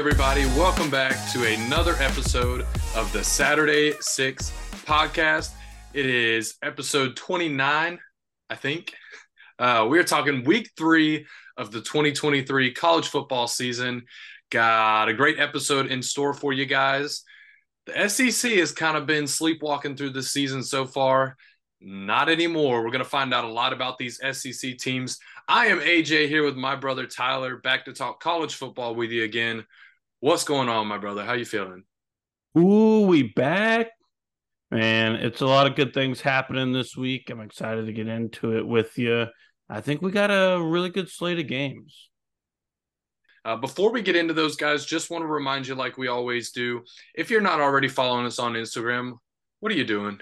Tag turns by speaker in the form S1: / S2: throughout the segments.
S1: Everybody? Welcome back to another episode of the Saturday Six podcast. It is episode 29, I think. Uh, we're talking week three of the 2023 college football season. Got a great episode in store for you guys. The SEC has kind of been sleepwalking through the season so far. Not anymore. We're going to find out a lot about these SEC teams. I am AJ here with my brother Tyler, back to talk college football with you again. What's going on, my brother? How you feeling?
S2: Ooh, we back. Man, it's a lot of good things happening this week. I'm excited to get into it with you. I think we got a really good slate of games.
S1: Uh, before we get into those guys, just want to remind you, like we always do, if you're not already following us on Instagram, what are you doing?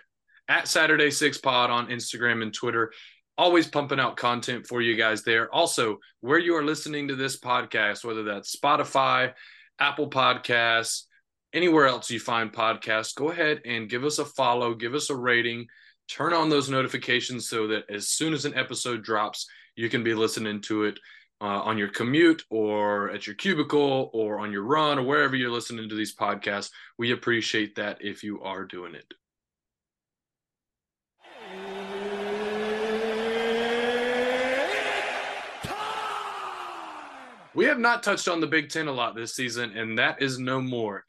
S1: at Saturday Six Pod on Instagram and Twitter. Always pumping out content for you guys there. Also, where you are listening to this podcast, whether that's Spotify, Apple Podcasts, anywhere else you find podcasts, go ahead and give us a follow, give us a rating, turn on those notifications so that as soon as an episode drops, you can be listening to it uh, on your commute or at your cubicle or on your run or wherever you're listening to these podcasts. We appreciate that if you are doing it. We have not touched on the Big Ten a lot this season, and that is no more.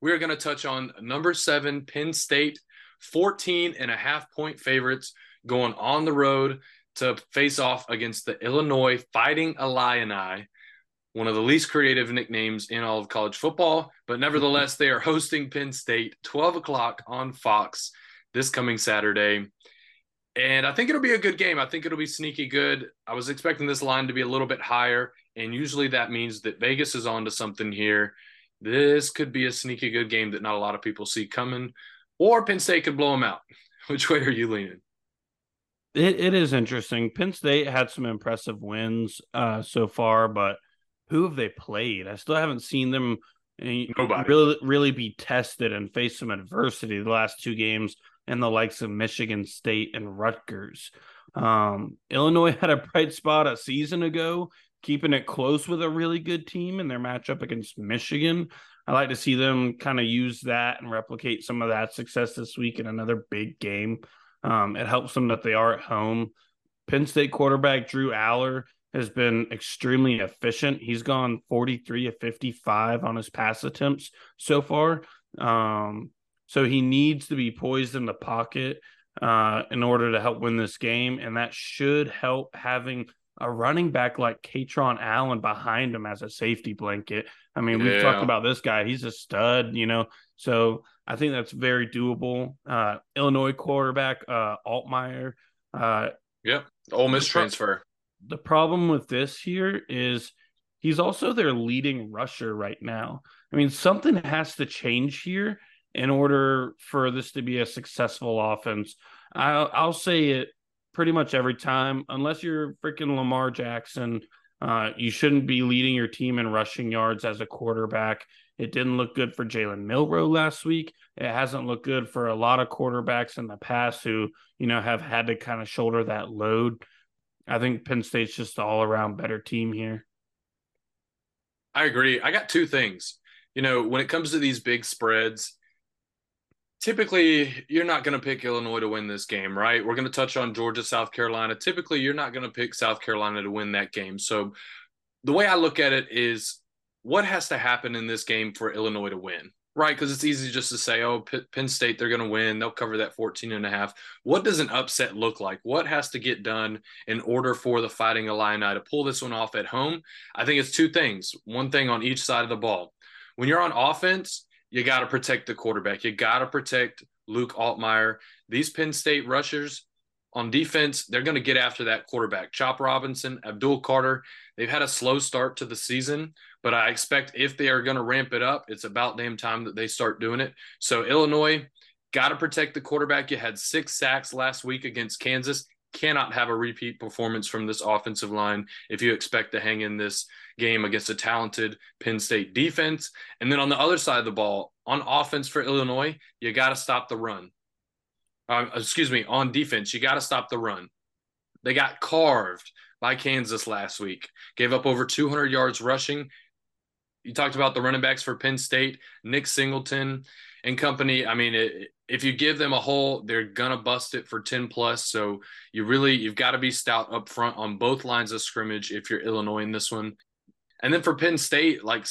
S1: We are going to touch on number seven, Penn State, 14 and a half point favorites going on the road to face off against the Illinois Fighting Illini, one of the least creative nicknames in all of college football. But nevertheless, they are hosting Penn State, 12 o'clock on Fox this coming Saturday. And I think it'll be a good game. I think it'll be sneaky good. I was expecting this line to be a little bit higher, and usually that means that Vegas is on to something here. This could be a sneaky good game that not a lot of people see coming, or Penn State could blow them out. Which way are you leaning?
S2: It, it is interesting. Penn State had some impressive wins uh, so far, but who have they played? I still haven't seen them eh, Nobody. really really be tested and face some adversity the last two games and the likes of Michigan State and Rutgers. Um, Illinois had a bright spot a season ago, keeping it close with a really good team in their matchup against Michigan. I like to see them kind of use that and replicate some of that success this week in another big game. Um, it helps them that they are at home. Penn State quarterback Drew Allar has been extremely efficient. He's gone 43 of 55 on his pass attempts so far. Um, so he needs to be poised in the pocket uh, in order to help win this game. And that should help having a running back like Kaytron Allen behind him as a safety blanket. I mean, yeah. we've talked about this guy. He's a stud, you know. So I think that's very doable. Uh, Illinois quarterback, uh, Altmyer. Uh,
S1: yep. Ole Miss the pro- transfer.
S2: The problem with this here is he's also their leading rusher right now. I mean, something has to change here in order for this to be a successful offense. I'll, I'll say it pretty much every time, unless you're freaking Lamar Jackson. Uh, you shouldn't be leading your team in rushing yards as a quarterback. It didn't look good for Jalen Milroe last week. It hasn't looked good for a lot of quarterbacks in the past who, you know, have had to kind of shoulder that load. I think Penn State's just all around better team here.
S1: I agree. I got two things. You know, when it comes to these big spreads, typically you're not going to pick Illinois to win this game, right? We're going to touch on Georgia, South Carolina. Typically, you're not going to pick South Carolina to win that game. So the way I look at it is what has to happen in this game for Illinois to win, right? Because it's easy just to say, oh, P- Penn State, they're going to win. They'll cover that 14 and a half. What does an upset look like? What has to get done in order for the Fighting Illini to pull this one off at home? I think it's two things, one thing on each side of the ball. When you're on offense, you got to protect the quarterback. You got to protect Luke Altmyer. These Penn State rushers on defense, they're going to get after that quarterback. Chop Robinson, Abdul Carter, they've had a slow start to the season, but I expect if they are going to ramp it up, it's about damn time that they start doing it. So, Illinois, got to protect the quarterback. You had six sacks last week against Kansas cannot have a repeat performance from this offensive line if you expect to hang in this game against a talented Penn State defense. And then on the other side of the ball, on offense for Illinois, you got to stop the run. Um, excuse me, on defense, you got to stop the run. They got carved by Kansas last week, gave up over 200 yards rushing. you talked about the running backs for Penn State, Nick Singleton and company. I mean, it, if you give them a hole, they're gonna bust it for 10 plus. So you really you've got to be stout up front on both lines of scrimmage if you're Illinois in this one. And then for Penn State, like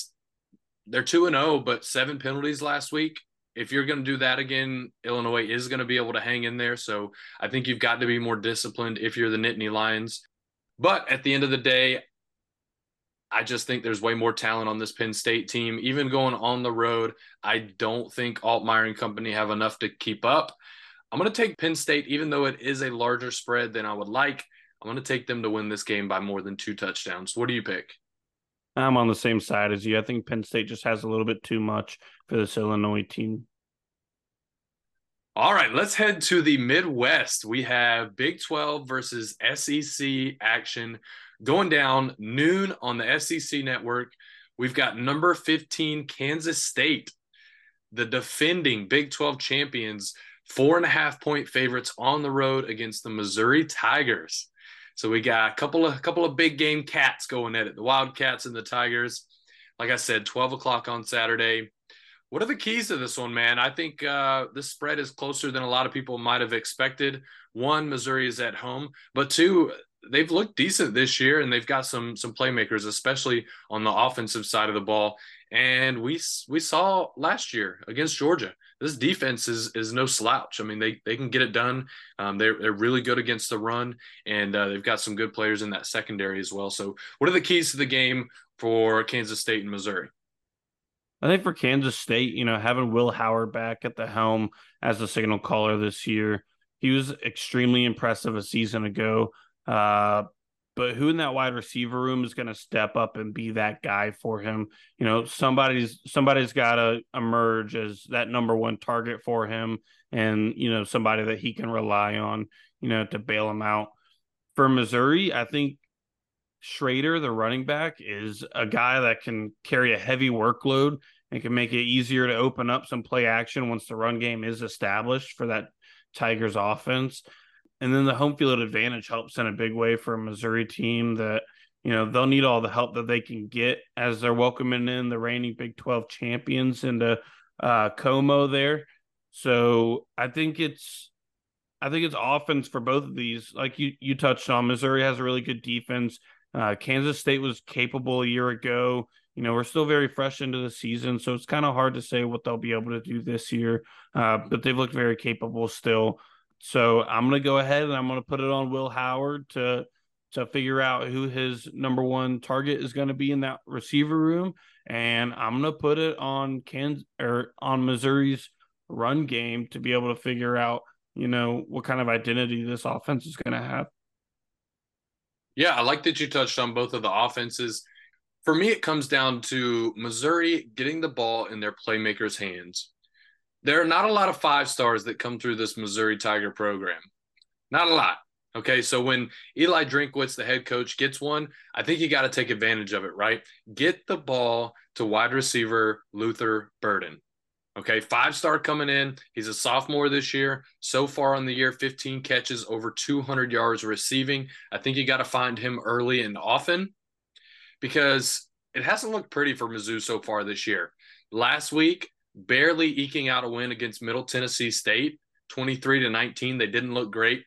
S1: they're 2 and 0, but seven penalties last week. If you're going to do that again, Illinois is going to be able to hang in there. So I think you've got to be more disciplined if you're the Nittany Lions. But at the end of the day, I just think there's way more talent on this Penn State team. Even going on the road, I don't think Altmyer and company have enough to keep up. I'm going to take Penn State, even though it is a larger spread than I would like. I'm going to take them to win this game by more than two touchdowns. What do you pick?
S2: I'm on the same side as you. I think Penn State just has a little bit too much for this Illinois team.
S1: All right, let's head to the Midwest. We have Big 12 versus SEC action going down noon on the SEC network. We've got number 15, Kansas State, the defending Big 12 champions, four and a half point favorites on the road against the Missouri Tigers. So we got a couple of a couple of big game cats going at it, the Wildcats and the Tigers. Like I said, 12 o'clock on Saturday. What are the keys to this one, man? I think uh, this spread is closer than a lot of people might have expected. One, Missouri is at home, but two, they've looked decent this year, and they've got some some playmakers, especially on the offensive side of the ball. And we we saw last year against Georgia, this defense is is no slouch. I mean, they they can get it done. Um, they're they're really good against the run, and uh, they've got some good players in that secondary as well. So, what are the keys to the game for Kansas State and Missouri?
S2: I think for Kansas State, you know, having Will Howard back at the helm as the signal caller this year, he was extremely impressive a season ago. Uh, but who in that wide receiver room is going to step up and be that guy for him? You know, somebody's somebody's got to emerge as that number one target for him, and you know somebody that he can rely on, you know, to bail him out. For Missouri, I think Schrader, the running back, is a guy that can carry a heavy workload and can make it easier to open up some play action once the run game is established for that Tigers offense. And then the home field advantage helps in a big way for a Missouri team that, you know, they'll need all the help that they can get as they're welcoming in the reigning Big 12 champions into uh, Como there. So I think it's I think it's offense for both of these. Like you you touched on, Missouri has a really good defense. Uh, Kansas State was capable a year ago. You know, we're still very fresh into the season, so it's kind of hard to say what they'll be able to do this year. Uh, but they've looked very capable still. So I'm going to go ahead and I'm going to put it on Will Howard to to figure out who his number one target is going to be in that receiver room, and I'm going to put it on Kansas or on Missouri's run game to be able to figure out you know what kind of identity this offense is going to have.
S1: Yeah, I like that you touched on both of the offenses. For me, it comes down to Missouri getting the ball in their playmakers' hands there are not a lot of five stars that come through this Missouri Tiger program. Not a lot. Okay, so when Eli Drinkwitz, the head coach, gets one, I think you got to take advantage of it, right? Get the ball to wide receiver Luther Burden. Okay, five star coming in. He's a sophomore this year. So far on the year, 15 catches, over 200 yards receiving. I think you got to find him early and often because it hasn't looked pretty for Mizzou so far this year. Last week, barely eking out a win against Middle Tennessee State, 23 to 19. They didn't look great.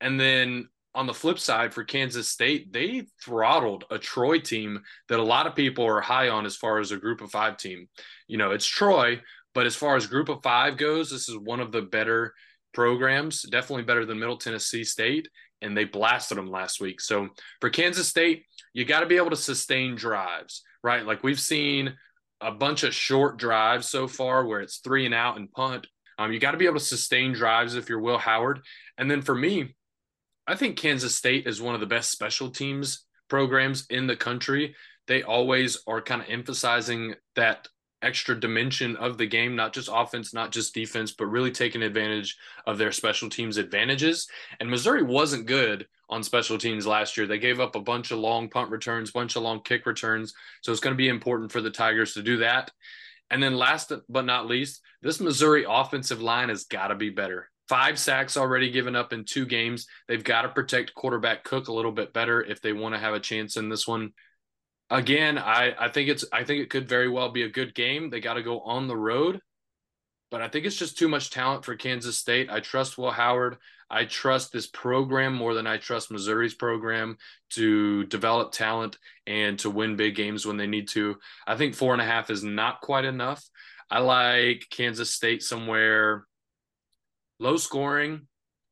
S1: And then on the flip side for Kansas State, they throttled a Troy team that a lot of people are high on as far as a group of five team. You know, it's Troy, but as far as group of five goes, this is one of the better programs, definitely better than Middle Tennessee State. And they blasted them last week. So for Kansas State, you got to be able to sustain drives, right? Like we've seen a bunch of short drives so far where it's three and out and punt. Um, you got to be able to sustain drives if you're Will Howard. And then for me, I think Kansas State is one of the best special teams programs in the country. They always are kind of emphasizing that extra dimension of the game, not just offense, not just defense, but really taking advantage of their special teams advantages. And Missouri wasn't good on special teams last year. They gave up a bunch of long punt returns, bunch of long kick returns. So it's going to be important for the Tigers to do that. And then last but not least, this Missouri offensive line has got to be better. Five sacks already given up in two games. They've got to protect quarterback Cook a little bit better if they want to have a chance in this one. Again, I, I think it's I think it could very well be a good game. They got to go on the road, but I think it's just too much talent for Kansas State. I trust Will Howard. I trust this program more than I trust Missouri's program to develop talent and to win big games when they need to. I think four and a half is not quite enough. I like Kansas State somewhere low scoring,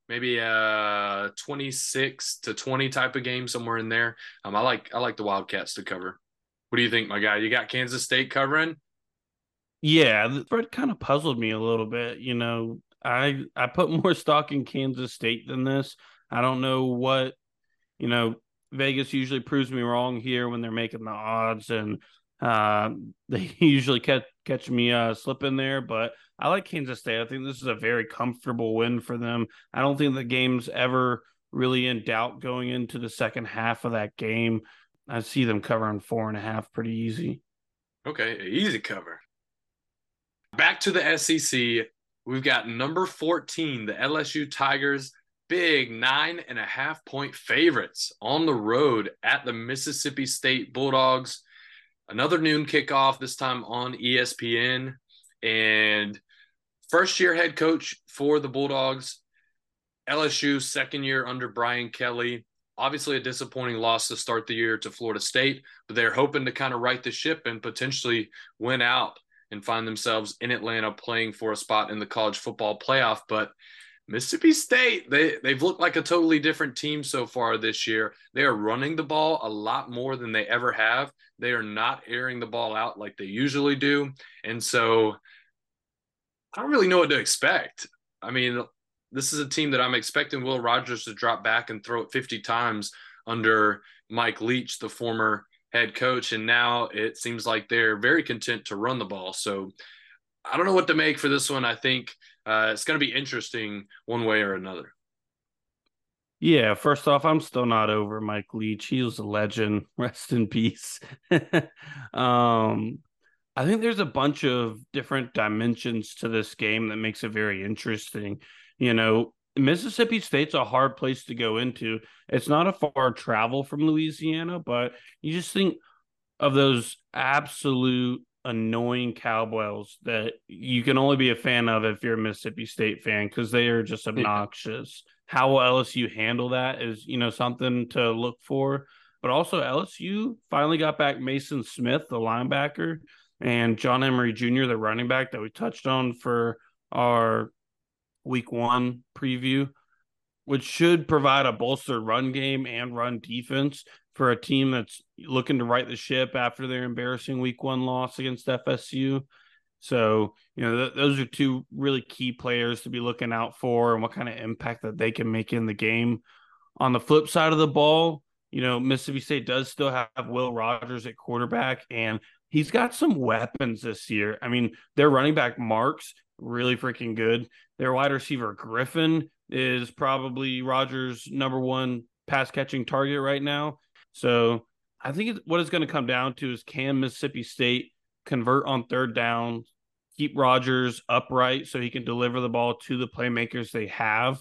S1: maybe a 26 to 20 type of game somewhere in there. Um, I like I like the Wildcats to cover. What do you think, my guy? You got Kansas State covering?
S2: Yeah, the kind of puzzled me a little bit. You know, I I put more stock in Kansas State than this. I don't know what you know. Vegas usually proves me wrong here when they're making the odds, and uh, they usually catch catch me uh, slipping there. But I like Kansas State. I think this is a very comfortable win for them. I don't think the game's ever really in doubt going into the second half of that game. I see them covering four and a half pretty easy.
S1: Okay, easy cover. Back to the SEC. We've got number 14, the LSU Tigers, big nine and a half point favorites on the road at the Mississippi State Bulldogs. Another noon kickoff, this time on ESPN. And first year head coach for the Bulldogs, LSU, second year under Brian Kelly. Obviously, a disappointing loss to start the year to Florida State, but they're hoping to kind of right the ship and potentially win out and find themselves in Atlanta playing for a spot in the college football playoff. But Mississippi State, they, they've looked like a totally different team so far this year. They are running the ball a lot more than they ever have. They are not airing the ball out like they usually do. And so I don't really know what to expect. I mean, this is a team that I'm expecting Will Rogers to drop back and throw it 50 times under Mike Leach, the former head coach, and now it seems like they're very content to run the ball. So I don't know what to make for this one. I think uh, it's going to be interesting one way or another.
S2: Yeah, first off, I'm still not over Mike Leach. He was a legend. Rest in peace. um, I think there's a bunch of different dimensions to this game that makes it very interesting. You know, Mississippi State's a hard place to go into. It's not a far travel from Louisiana, but you just think of those absolute annoying cowbells that you can only be a fan of if you're a Mississippi State fan because they are just obnoxious. How will LSU handle that is, you know, something to look for. But also LSU finally got back Maason Smith, the linebacker, and John Emery Jr., the running back that we touched on for our week one preview, which should provide a bolstered run game and run defense for a team that's looking to right the ship after their embarrassing week one loss against FSU. So, you know, th- those are two really key players to be looking out for and what kind of impact that they can make in the game. On the flip side of the ball, you know, Mississippi State does still have Will Rogers at quarterback, and he's got some weapons this year. I mean, their running back Marks really freaking good. Their wide receiver Griffin is probably Rogers' number one pass catching target right now. So I think what it's going to come down to is can Mississippi State convert on third down, keep Rogers upright so he can deliver the ball to the playmakers they have.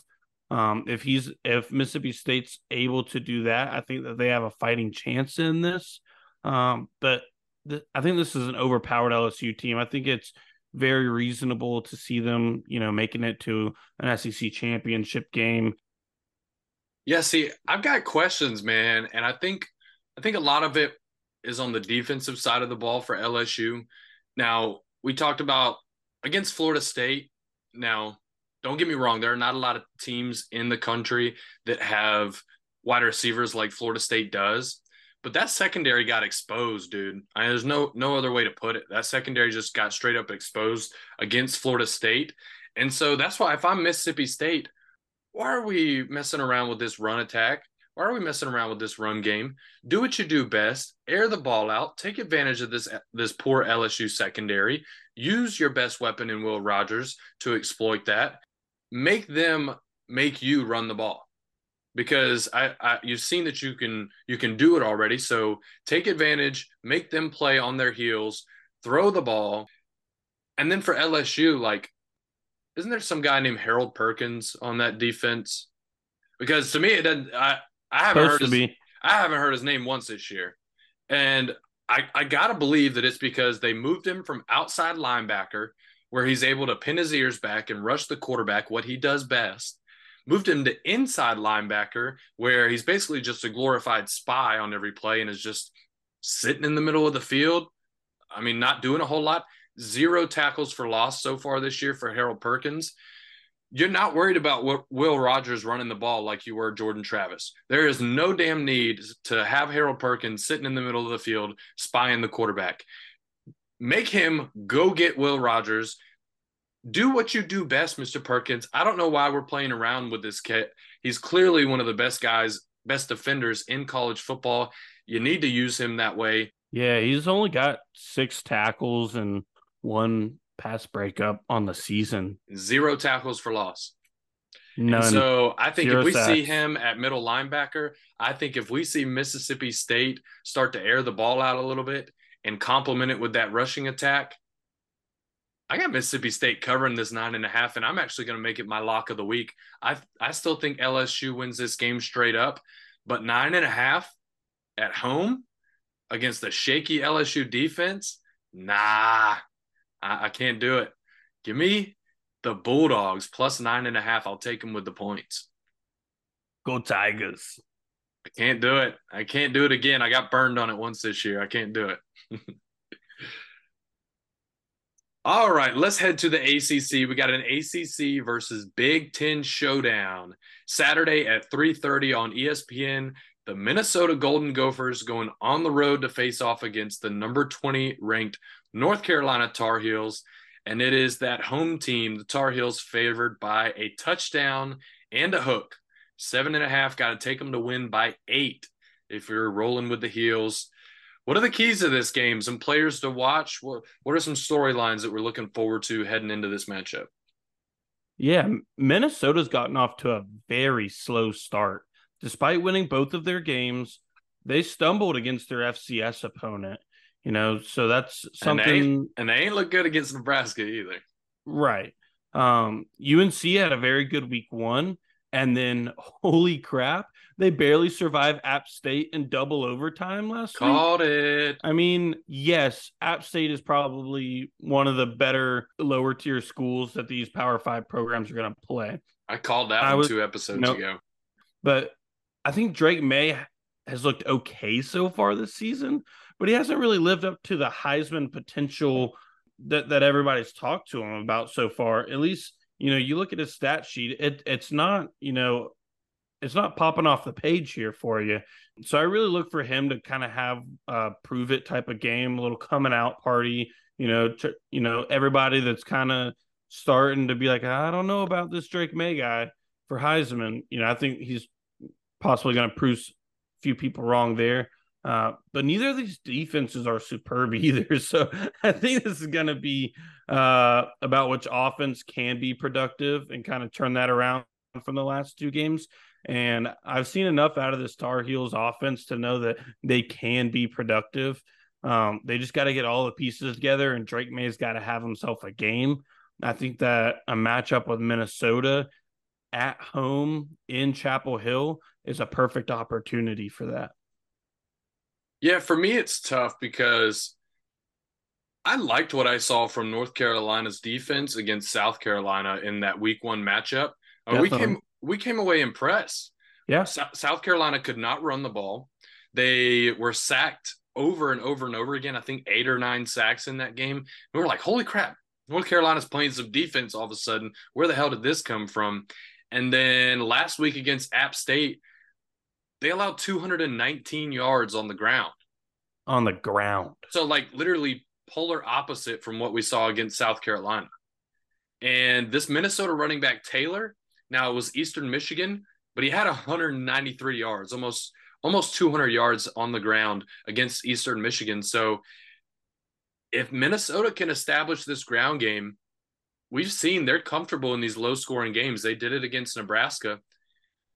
S2: Um, if he's if Mississippi State's able to do that, I think that they have a fighting chance in this. Um, but th- I think this is an overpowered LSU team. I think it's very reasonable to see them, you know, making it to an SEC championship game.
S1: Yeah, see, I've got questions, man, and I think I think a lot of it is on the defensive side of the ball for LSU. Now, we talked about against Florida State. Now, don't get me wrong, there are not a lot of teams in the country that have wide receivers like Florida State does. But that secondary got exposed, dude. I there's no no other way to put it. That secondary just got straight up exposed against Florida State. And so that's why if I'm Mississippi State, why are we messing around with this run attack? Why are we messing around with this run game? Do what you do best. Air the ball out. Take advantage of this this poor LSU secondary. Use your best weapon in Will Rogers to exploit that. Make them make you run the ball because I, I, you've seen that you can you can do it already. So take advantage, make them play on their heels, throw the ball, and then for LSU, like, isn't there some guy named Harold Perkins on that defense? Because to me, it doesn't. I I haven't Supposed heard his, be. I haven't heard his name once this year, and I, I got to believe that it's because they moved him from outside linebacker, where he's able to pin his ears back and rush the quarterback, what he does best. Moved him to inside linebacker, where he's basically just a glorified spy on every play and is just sitting in the middle of the field. I mean, not doing a whole lot. Zero tackles for loss so far this year for Harold Perkins you're not worried about what Will Rogers running the ball like you were Jordan Travis. There is no damn need to have Harold Perkins sitting in the middle of the field spying the quarterback. Make him go get Will Rogers. Do what you do best, Mr. Perkins. I don't know why we're playing around with this kid. He's clearly one of the best guys, best defenders in college football. You need to use him that way.
S2: Yeah, he's only got six tackles and one pass breakup on the season.
S1: Zero tackles for loss. None. And so I think Zero if we sacks. see him at middle linebacker, I think if we see Mississippi State start to air the ball out a little bit and complement it with that rushing attack, I got Mississippi State covering this nine and a half, and I'm actually going to make it my lock of the week. I I still think LSU wins this game straight up, but nine and a half at home against the shaky LSU defense, nah, I, I can't do it. Give me the Bulldogs plus nine and a half. I'll take them with the points.
S2: Go Tigers.
S1: I can't do it. I can't do it again. I got burned on it once this year. I can't do it. All right, let's head to the ACC. We got an ACC versus Big Ten showdown Saturday at 3:30 on ESPN. The Minnesota Golden Gophers going on the road to face off against the number 20 ranked North Carolina Tar Heels. And it is that home team, the Tar Heels, favored by a touchdown and a hook. Seven and a half, got to take them to win by eight if you're rolling with the Heels. What are the keys to this game? Some players to watch? What, what are some storylines that we're looking forward to heading into this matchup?
S2: Yeah, Minnesota's gotten off to a very slow start. Despite winning both of their games, they stumbled against their FCS opponent. You know, so that's something.
S1: And they ain't, and they ain't look good against Nebraska either.
S2: Right. Um, UNC had a very good week one, and then holy crap, they barely survive App State in double overtime last
S1: Called
S2: week.
S1: Called it.
S2: I mean, yes, App State is probably one of the better lower tier schools that these Power Five programs are going to play.
S1: I called that I one was, two episodes nope. ago.
S2: But I think Drake Maye has looked okay so far this season but he hasn't really lived up to the Heisman potential that that everybody's talked to him about so far. At least, you know, you look at his stat sheet, it it's not, you know, it's not popping off the page here for you. So I really look for him to kind of have a prove it type of game, a little coming out party, you know, to, you know, everybody that's kind of starting to be like, I don't know about this Drake Maye guy for Heisman. You know, I think he's possibly going to prove a few people wrong there. Uh, but neither of these defenses are superb either. So I think this is going to be uh, about which offense can be productive and kind of turn that around from the last two games. And I've seen enough out of this Tar Heels offense to know that they can be productive. Um, they just got to get all the pieces together, and Drake Maye's got to have himself a game. I think that a matchup with Minnesota at home in Chapel Hill is a perfect opportunity for that.
S1: Yeah, for me, it's tough because I liked what I saw from North Carolina's defense against South Carolina in that Week One matchup. Uh, we came we came away impressed.
S2: Yeah,
S1: South Carolina could not run the ball. They were sacked over and over and over again. I think eight or nine sacks in that game. We were like, "Holy crap! North Carolina's playing some defense all of a sudden. Where the hell did this come from?" And then last week against App State, they allowed 219 yards on the ground.
S2: On the ground.
S1: So, like, literally polar opposite from what we saw against South Carolina. And this Minnesota running back, Taylor, now it was Eastern Michigan, but he had 193 yards, almost almost 200 yards on the ground against Eastern Michigan. So, if Minnesota can establish this ground game, we've seen they're comfortable in these low scoring games. They did it against Nebraska.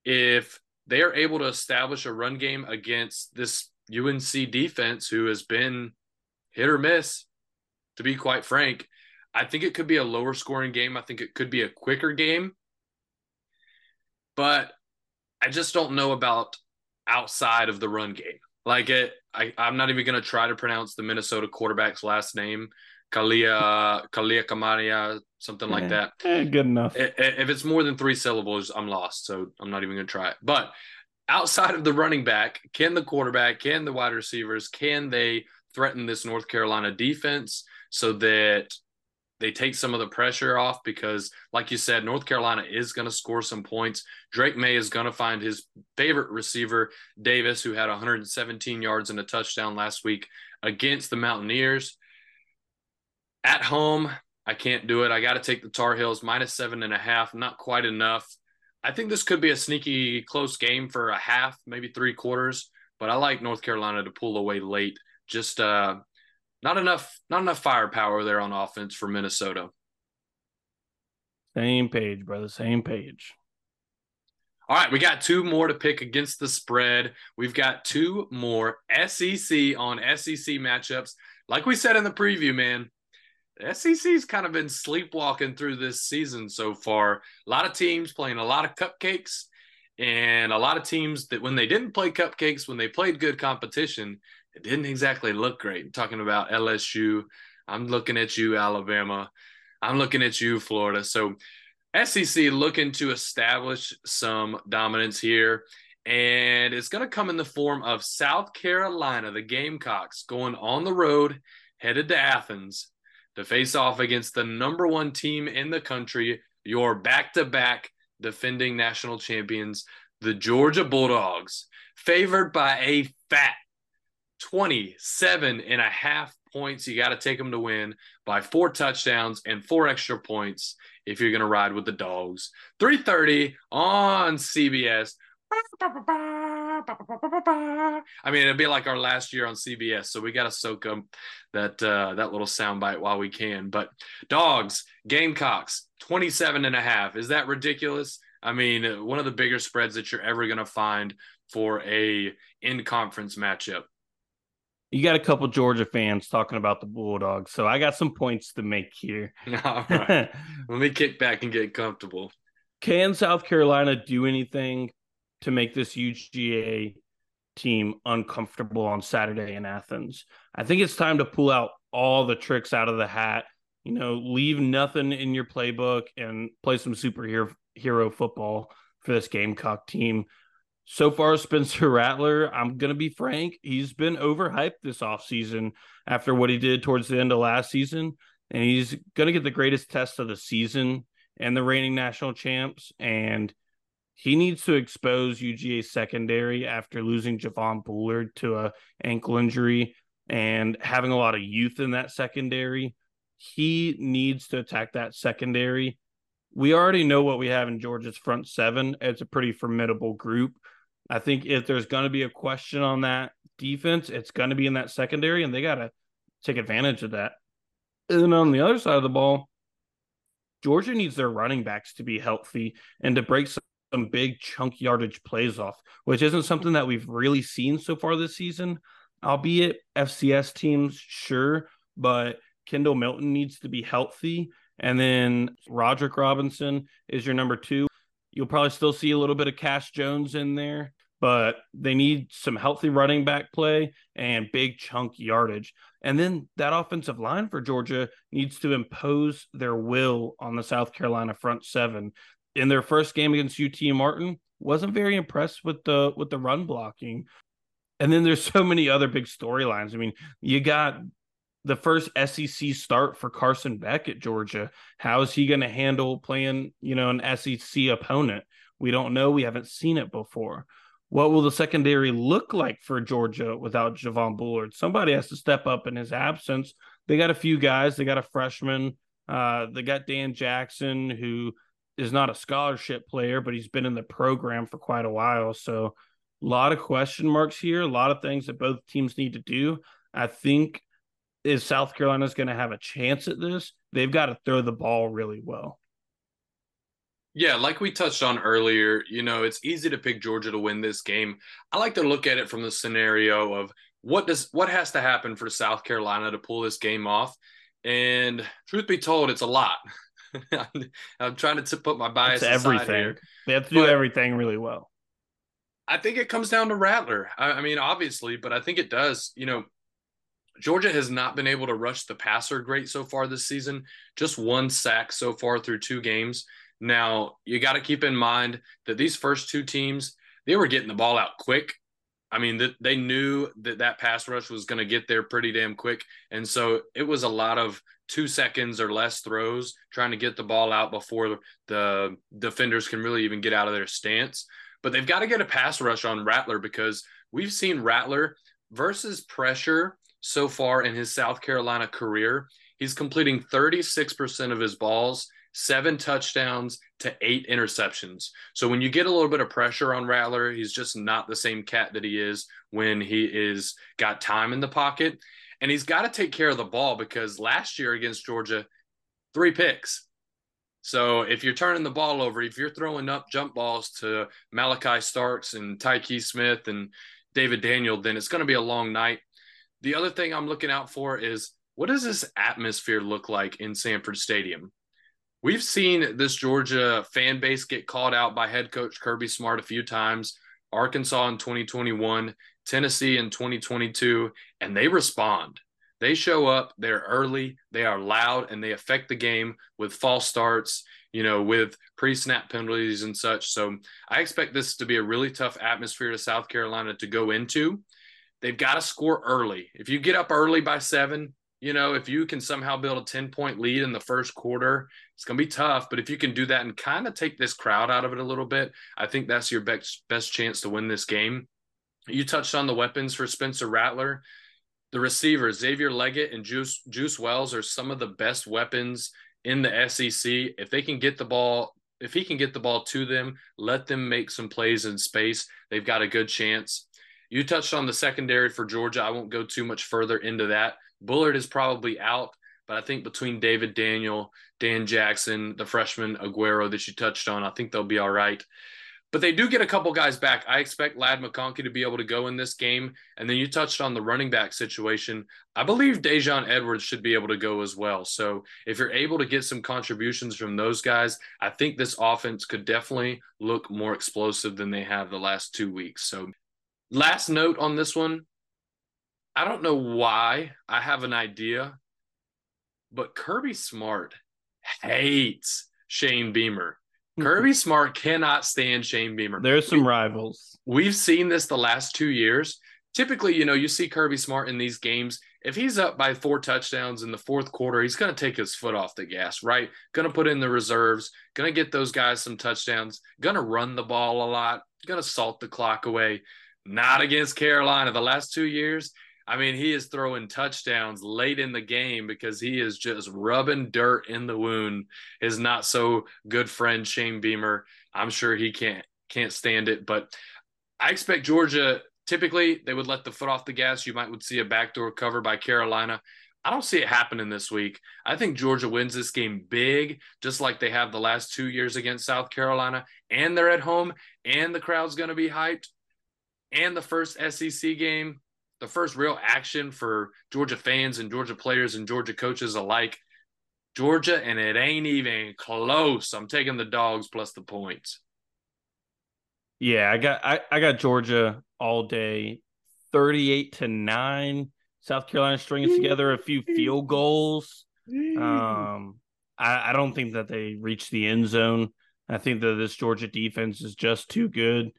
S1: If they are able to establish a run game against this UNC defense, who has been hit or miss, to be quite frank, I think it could be a lower scoring game. I think it could be a quicker game. But I just don't know about outside of the run game. Like it, I, I'm not even going to try to pronounce the Minnesota quarterback's last name. Kalia Kalia Kamaria, something like that.
S2: Eh, good enough.
S1: If it's more than three syllables, I'm lost. So I'm not even going to try it. But outside of the running back, can the quarterback, can the wide receivers, can they threaten this North Carolina defense so that they take some of the pressure off? Because, like you said, North Carolina is going to score some points. Drake Maye is going to find his favorite receiver, Davis, who had 117 yards and a touchdown last week against the Mountaineers. At home, I can't do it. I got to take the Tar Heels minus seven and a half, not quite enough. I think this could be a sneaky close game for a half, maybe three quarters, but I like North Carolina to pull away late. Just uh, not enough, not enough firepower there on offense for Minnesota.
S2: Same page, brother. Same page.
S1: All right, we got two more to pick against the spread. We've got two more SEC on SEC matchups. Like we said in the preview, man, SEC's kind of been sleepwalking through this season so far. A lot of teams playing a lot of cupcakes, and a lot of teams that when they didn't play cupcakes, when they played good competition, it didn't exactly look great. Talking about LSU, I'm looking at you, Alabama. I'm looking at you, Florida. So SEC looking to establish some dominance here. And it's going to come in the form of South Carolina, the Gamecocks, going on the road, headed to Athens to face off against the number one team in the country, your back to back defending national champions, the Georgia Bulldogs, favored by a fat 27 and a half points. You got to take them to win by four touchdowns and four extra points if you're going to ride with the dogs. 3:30 on CBS. I mean, it'd be like our last year on CBS, so we got to soak up that uh, that little soundbite while we can. But dogs, Gamecocks, 27 and a half. Is that ridiculous? I mean, one of the bigger spreads that you're ever going to find for a in conference matchup.
S2: You got a couple Georgia fans talking about the Bulldogs, so I got some points to make here.
S1: All right. Let me kick back and get comfortable.
S2: Can South Carolina do anything to make this UGA team uncomfortable on Saturday in Athens. I think it's time to pull out all the tricks out of the hat. You know, leave nothing in your playbook and play some superhero hero football for this Gamecock team. So far, Spencer Rattler, I'm going to be frank, he's been overhyped this offseason after what he did towards the end of last season. And he's going to get the greatest test of the season and the reigning national champs. And he needs to expose UGA secondary after losing Javon Bullard to a ankle injury and having a lot of youth in that secondary. He needs to attack that secondary. We already know what we have in Georgia's front seven. It's a pretty formidable group. I think if there's going to be a question on that defense, it's going to be in that secondary, and they got to take advantage of that. And on the other side of the ball, Georgia needs their running backs to be healthy and to break some some big chunk yardage plays off, which isn't something that we've really seen so far this season. Albeit FCS teams, sure, but Kendall Milton needs to be healthy. And then Roderick Robinson is your number two. You'll probably still see a little bit of Cash Jones in there, but they need some healthy running back play and big chunk yardage. And then that offensive line for Georgia needs to impose their will on the South Carolina front seven in their first game against UT Martin, wasn't very impressed with the with the run blocking. And then there's so many other big storylines. I mean, you got the first SEC start for Carson Beck at Georgia. How is he going to handle playing, you know, an SEC opponent? We don't know. We haven't seen it before. What will the secondary look like for Georgia without Javon Bullard? Somebody has to step up in his absence. They got a few guys. They got a freshman. Uh, they got Dan Jackson, who is not a scholarship player, but he's been in the program for quite a while. So a lot of question marks here, a lot of things that both teams need to do. I think if South Carolina's going to have a chance at this, they've got to throw the ball really well.
S1: Yeah, like we touched on earlier, you know, it's easy to pick Georgia to win this game. I like to look at it from the scenario of what does what has to happen for South Carolina to pull this game off. And truth be told, it's a lot. I'm trying to put my bias.
S2: Everything. They have to do but, everything really well.
S1: I think it comes down to Rattler. I, I mean, obviously, but I think it does. You know, Georgia has not been able to rush the passer great so far this season. Just one sack so far through two games. Now, you got to keep in mind that these first two teams, they were getting the ball out quick. I mean, they knew that that pass rush was going to get there pretty damn quick. And so it was a lot of two seconds or less throws trying to get the ball out before the defenders can really even get out of their stance. But they've got to get a pass rush on Rattler because we've seen Rattler versus pressure so far in his South Carolina career. He's completing 36% of his balls, seven touchdowns to eight interceptions. So when you get a little bit of pressure on Rattler, he's just not the same cat that he is when he is got time in the pocket. And he's got to take care of the ball because last year against Georgia, three picks. So if you're turning the ball over, if you're throwing up jump balls to Malachi Starks and Tyke Smith and David Daniel, then it's going to be a long night. The other thing I'm looking out for is what does this atmosphere look like in Sanford Stadium? We've seen this Georgia fan base get called out by head coach Kirby Smart a few times, Arkansas in 2021, Tennessee in 2022, and they respond. They show up, they're early, they are loud, and they affect the game with false starts, you know, with pre snap penalties and such. So I expect this to be a really tough atmosphere to South Carolina to go into. They've got to score early. If you get up early by seven, you know, if you can somehow build a 10 point lead in the first quarter, it's going to be tough. But if you can do that and kind of take this crowd out of it a little bit, I think that's your best, best chance to win this game. You touched on the weapons for Spencer Rattler the receivers, Xavier Legette and Juice, Juice Wells, are some of the best weapons in the SEC. If they can get the ball, if he can get the ball to them, let them make some plays in space, they've got a good chance. You touched on the secondary for Georgia. I won't go too much further into that. Bullard is probably out, but I think between David Daniel, Dan Jackson, the freshman Aguero that you touched on, I think they'll be all right. But they do get a couple guys back. I expect Ladd McConkey to be able to go in this game. And then you touched on the running back situation. I believe Daijun Edwards should be able to go as well. So if you're able to get some contributions from those guys, I think this offense could definitely look more explosive than they have the last two weeks. So last note on this one. I don't know why. I have an idea, but Kirby Smart hates Shane Beamer. Hmm. Kirby Smart cannot stand Shane Beamer.
S2: There's some we, rivals.
S1: We've seen this the last two years. Typically, you know, you see Kirby Smart in these games. If he's up by four touchdowns in the fourth quarter, he's going to take his foot off the gas, right? Going to put in the reserves, going to get those guys some touchdowns, going to run the ball a lot, going to salt the clock away. Not against Carolina. The last two years, I mean, he is throwing touchdowns late in the game because he is just rubbing dirt in the wound. His not so good friend Shane Beamer. I'm sure he can't can't stand it, but I expect Georgia. Typically, they would let the foot off the gas. You might would see a backdoor cover by Carolina. I don't see it happening this week. I think Georgia wins this game big, just like they have the last two years against South Carolina, and they're at home, and the crowd's going to be hyped. And the first SEC game, the first real action for Georgia fans and Georgia players and Georgia coaches alike. Georgia, and it ain't even close. I'm taking the dogs plus the points.
S2: Yeah, I got I, I got Georgia all day, 38 to 9. South Carolina stringing together a few field goals. Um, I, I don't think that they reach the end zone. I think that this Georgia defense is just too good.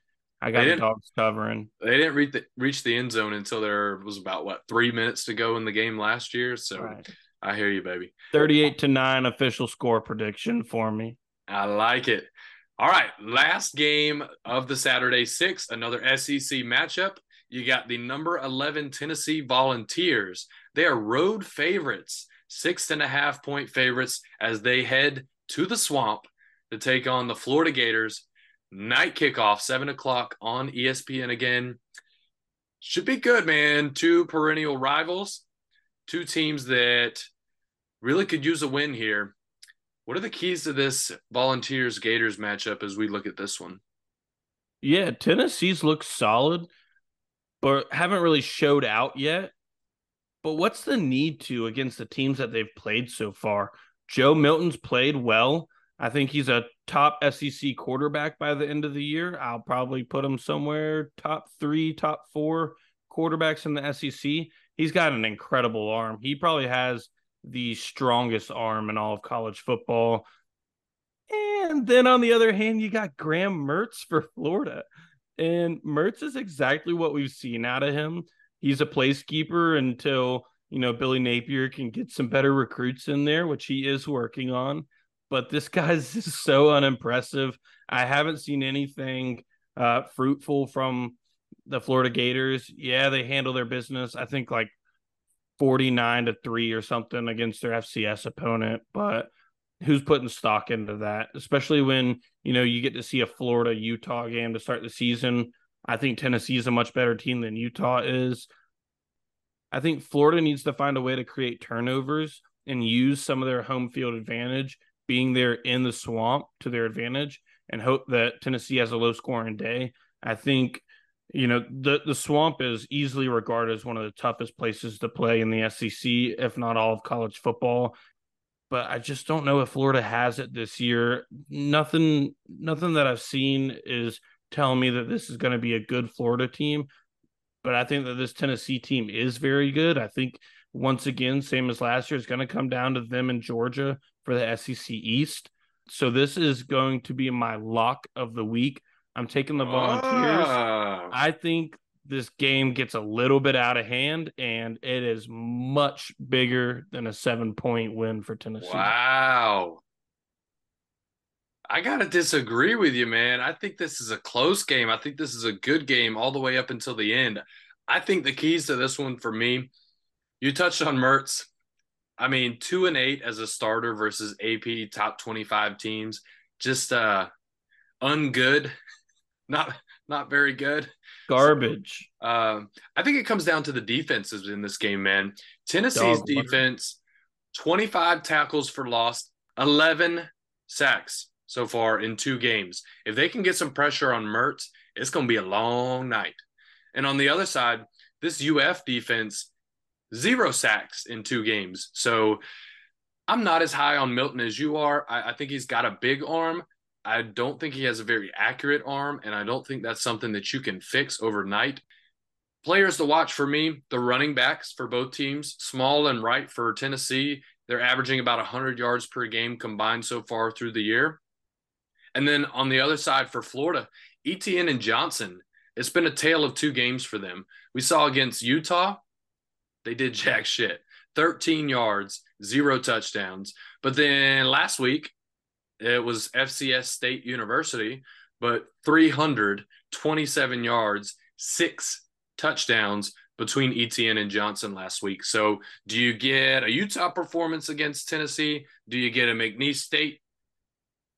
S2: I got the dogs covering.
S1: They didn't reach the, reach the end zone until there was about what three minutes to go in the game last year. So right. I hear you, baby.
S2: Thirty-eight to nine official score prediction for me.
S1: I like it. All right, last game of the Saturday six, another SEC matchup. You got the number eleven Tennessee Volunteers. They are road favorites, six and a half point favorites as they head to the swamp to take on the Florida Gators night kickoff, seven o'clock on ESPN again. Should be good, man. Two perennial rivals, two teams that really could use a win here. What are the keys to this Volunteers Gators matchup as we look at this one?
S2: Yeah, Tennessee's looked solid, but haven't really showed out yet. But what's the need to against the teams that they've played so far? Joe Milton's played well I think he's a top SEC quarterback by the end of the year. I'll probably put him somewhere top three, top four quarterbacks in the SEC. He's got an incredible arm. He probably has the strongest arm in all of college football. And then on the other hand, you got Graham Mertz for Florida. And Mertz is exactly what we've seen out of him. He's a placekeeper until, you know, Billy Napier can get some better recruits in there, which he is working on. But this guy's just so unimpressive. I haven't seen anything uh, fruitful from the Florida Gators. Yeah, they handle their business. I think like 49 to 3 or something against their FCS opponent, but who's putting stock into that, especially when, you know, you get to see a Florida Utah game to start the season. I think Tennessee is a much better team than Utah is. I think Florida needs to find a way to create turnovers and use some of their home field advantage, being there in the swamp to their advantage, and hope that Tennessee has a low scoring day. I think you know the the swamp is easily regarded as one of the toughest places to play in the SEC, if not all of college football. But I just don't know if Florida has it this year. Nothing, nothing that I've seen is telling me that this is going to be a good Florida team. But I think that this Tennessee team is very good. I think once again, same as last year, it's going to come down to them in Georgia for the SEC East. So this is going to be my lock of the week. I'm taking the Volunteers. Oh. I think this game gets a little bit out of hand and it is much bigger than a seven point win for Tennessee.
S1: Wow. I got to disagree with you, man. I think this is a close game. I think this is a good game all the way up until the end. I think the keys to this one for me, you touched on Mertz. I mean, two and eight as a starter versus AP top 25 teams, just uh ungood not not very good.
S2: Garbage.
S1: So, um, I think it comes down to the defenses in this game, man. Tennessee's Dog defense, 25 tackles for loss, 11 sacks so far in two games. If they can get some pressure on Mertz, it's going to be a long night. And on the other side, this UF defense, zero sacks in two games. So I'm not as high on Milton as you are. I, I think he's got a big arm, I don't think he has a very accurate arm, and I don't think that's something that you can fix overnight. Players to watch for me, the running backs for both teams, Small and Wright for Tennessee. They're averaging about 100 yards per game combined so far through the year. And then on the other side for Florida, Etienne and Johnson, it's been a tale of two games for them. We saw against Utah, they did jack shit 13 yards, zero touchdowns. But then last week, it was FCS State University, but 327 yards, six touchdowns between Etienne and Johnson last week. So, do you get a Utah performance against Tennessee? Do you get a McNeese State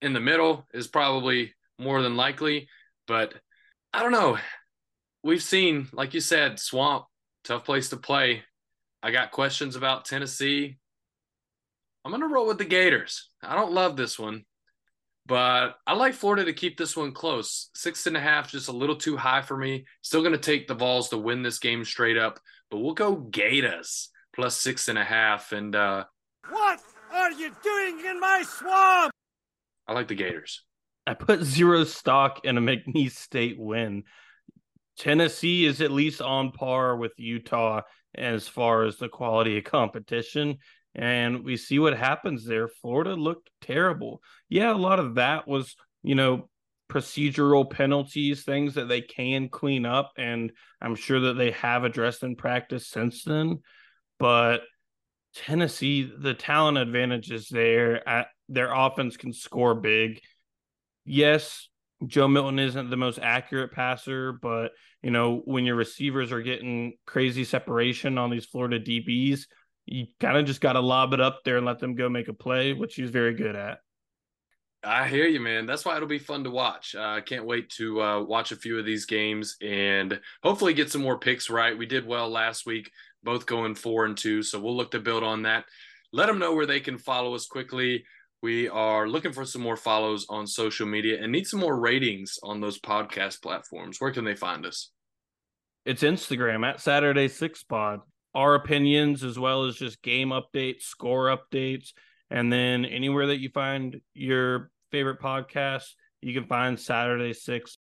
S1: in the middle? Is probably more than likely, but I don't know. We've seen, like you said, Swamp, tough place to play. I got questions about Tennessee. I'm going to roll with the Gators. I don't love this one, but I like Florida to keep this one close. Six and a half, just a little too high for me. Still going to take the Vols to win this game straight up, but we'll go Gators plus six and a half. And uh,
S3: what are you doing in my swamp?
S1: I like the Gators.
S2: I put zero stock in a McNeese State win. Tennessee is at least on par with Utah as far as the quality of competition and we see what happens there. Florida looked terrible. Yeah, a lot of that was, you know, procedural penalties, things that they can clean up, and I'm sure that they have addressed in practice since then. But Tennessee, the talent advantage is there. At, their offense can score big. Yes, Joe Milton isn't the most accurate passer, but you know when your receivers are getting crazy separation on these Florida DBs, you kind of just got to lob it up there and let them go make a play, which he's very good at.
S1: I hear you, man. That's why it'll be fun to watch. I uh, can't wait to uh, watch a few of these games and hopefully get some more picks right. We did well last week, both going four and two, so we'll look to build on that. Let them know where they can follow us quickly. We are looking for some more follows on social media and need some more ratings on those podcast platforms. Where can they find us?
S2: It's Instagram at Saturday Six Pod our opinions as well as just game updates, score updates, and then anywhere that you find your favorite podcast, You can find Saturday Six.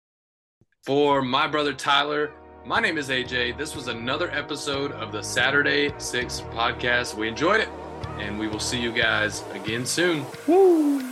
S1: For my brother Tyler, my name is AJ. This was another episode of the Saturday Six podcast. We enjoyed it, and we will see you guys again soon.
S2: Woo!